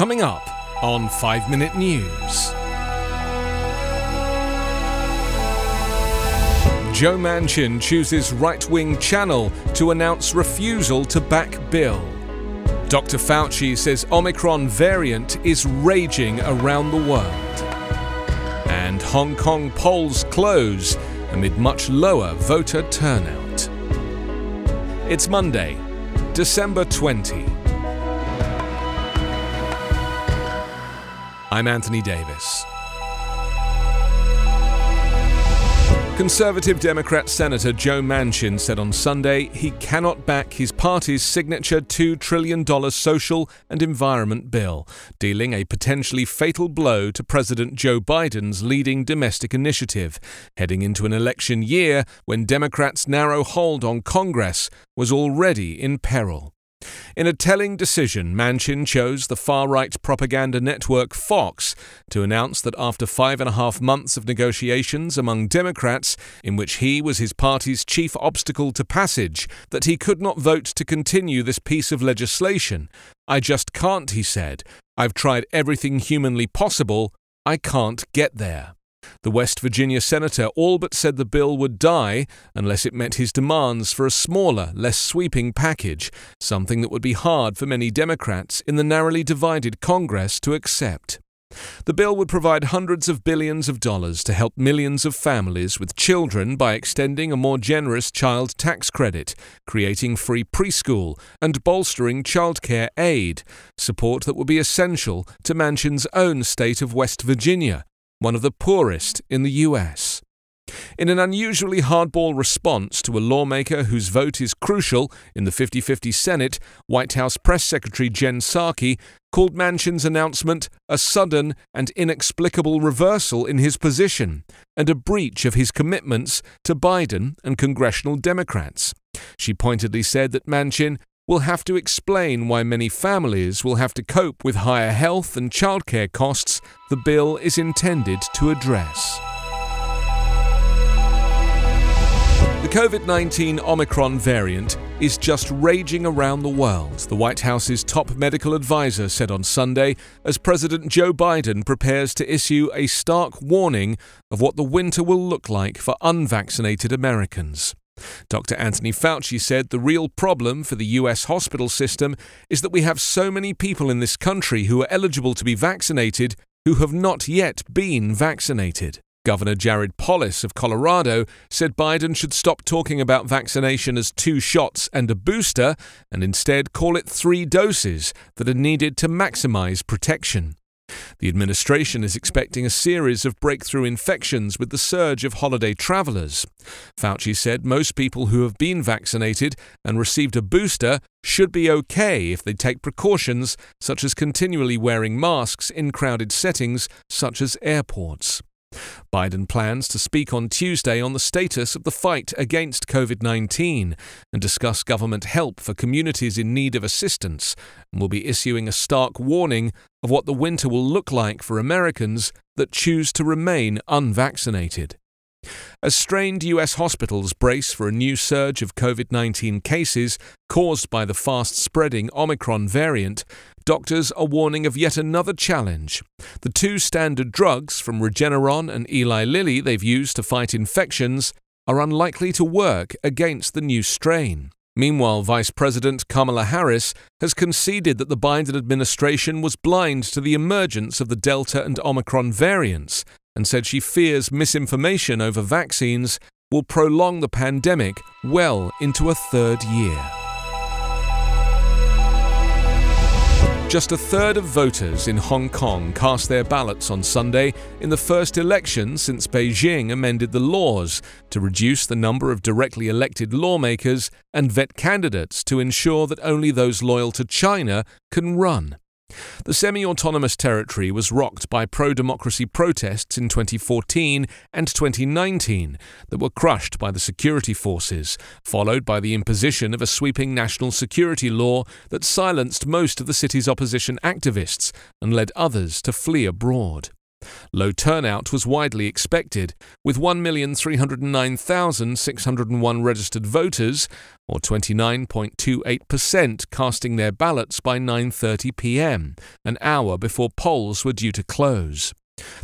Coming up on 5 Minute News. Joe Manchin chooses right wing channel to announce refusal to back bill. Dr. Fauci says Omicron variant is raging around the world. And Hong Kong polls close amid much lower voter turnout. It's Monday, December 20. I'm Anthony Davis. Conservative Democrat Senator Joe Manchin said on Sunday he cannot back his party's signature $2 trillion social and environment bill, dealing a potentially fatal blow to President Joe Biden's leading domestic initiative, heading into an election year when Democrats' narrow hold on Congress was already in peril. In a telling decision, Manchin chose the far right propaganda network Fox to announce that after five and a half months of negotiations among Democrats, in which he was his party's chief obstacle to passage, that he could not vote to continue this piece of legislation. I just can't, he said. I've tried everything humanly possible. I can't get there. The West Virginia senator all but said the bill would die unless it met his demands for a smaller, less sweeping package, something that would be hard for many Democrats in the narrowly divided Congress to accept. The bill would provide hundreds of billions of dollars to help millions of families with children by extending a more generous child tax credit, creating free preschool, and bolstering childcare aid, support that would be essential to Manchin's own state of West Virginia, one of the poorest in the US. In an unusually hardball response to a lawmaker whose vote is crucial in the 50 50 Senate, White House Press Secretary Jen Psaki called Manchin's announcement a sudden and inexplicable reversal in his position and a breach of his commitments to Biden and congressional Democrats. She pointedly said that Manchin will have to explain why many families will have to cope with higher health and childcare costs the bill is intended to address. The COVID 19 Omicron variant is just raging around the world, the White House's top medical advisor said on Sunday as President Joe Biden prepares to issue a stark warning of what the winter will look like for unvaccinated Americans. Dr. Anthony Fauci said the real problem for the US hospital system is that we have so many people in this country who are eligible to be vaccinated who have not yet been vaccinated. Governor Jared Polis of Colorado said Biden should stop talking about vaccination as two shots and a booster and instead call it three doses that are needed to maximize protection. The administration is expecting a series of breakthrough infections with the surge of holiday travelers. Fauci said most people who have been vaccinated and received a booster should be okay if they take precautions such as continually wearing masks in crowded settings such as airports. Biden plans to speak on Tuesday on the status of the fight against COVID 19 and discuss government help for communities in need of assistance, and will be issuing a stark warning of what the winter will look like for Americans that choose to remain unvaccinated. As strained US hospitals brace for a new surge of COVID 19 cases caused by the fast spreading Omicron variant, doctors are warning of yet another challenge. The two standard drugs from Regeneron and Eli Lilly they've used to fight infections are unlikely to work against the new strain. Meanwhile, Vice President Kamala Harris has conceded that the Biden administration was blind to the emergence of the Delta and Omicron variants and said she fears misinformation over vaccines will prolong the pandemic well into a third year. Just a third of voters in Hong Kong cast their ballots on Sunday in the first election since Beijing amended the laws to reduce the number of directly elected lawmakers and vet candidates to ensure that only those loyal to China can run. The semi autonomous territory was rocked by pro democracy protests in 2014 and 2019 that were crushed by the security forces, followed by the imposition of a sweeping national security law that silenced most of the city's opposition activists and led others to flee abroad. Low turnout was widely expected, with 1,309,601 registered voters, or 29.28%, casting their ballots by 9:30 p.m., an hour before polls were due to close.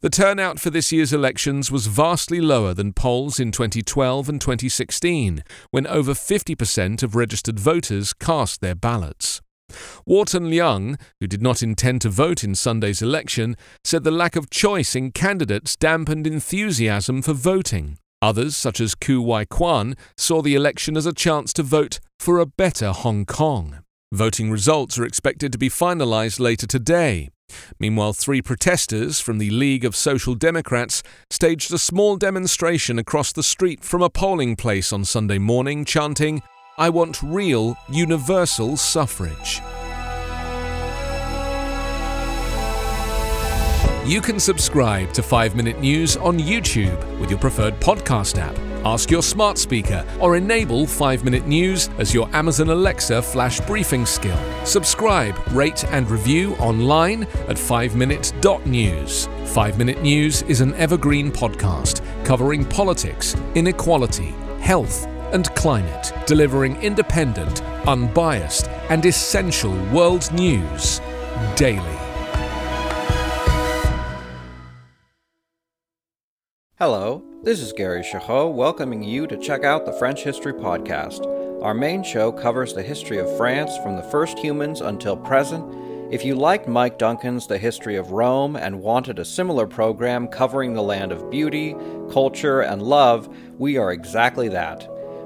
The turnout for this year's elections was vastly lower than polls in 2012 and 2016, when over 50% of registered voters cast their ballots. Wharton Leung, who did not intend to vote in Sunday's election, said the lack of choice in candidates dampened enthusiasm for voting. Others, such as Ku Wai Kwan, saw the election as a chance to vote for a better Hong Kong. Voting results are expected to be finalised later today. Meanwhile, three protesters from the League of Social Democrats staged a small demonstration across the street from a polling place on Sunday morning, chanting, I want real, universal suffrage. You can subscribe to 5 Minute News on YouTube with your preferred podcast app. Ask your smart speaker or enable 5 Minute News as your Amazon Alexa flash briefing skill. Subscribe, rate, and review online at 5minute.news. 5 Minute News is an evergreen podcast covering politics, inequality, health, and climate, delivering independent, unbiased, and essential world news daily. Hello, this is Gary Chahot welcoming you to check out the French History Podcast. Our main show covers the history of France from the first humans until present. If you liked Mike Duncan's The History of Rome and wanted a similar program covering the land of beauty, culture, and love, we are exactly that.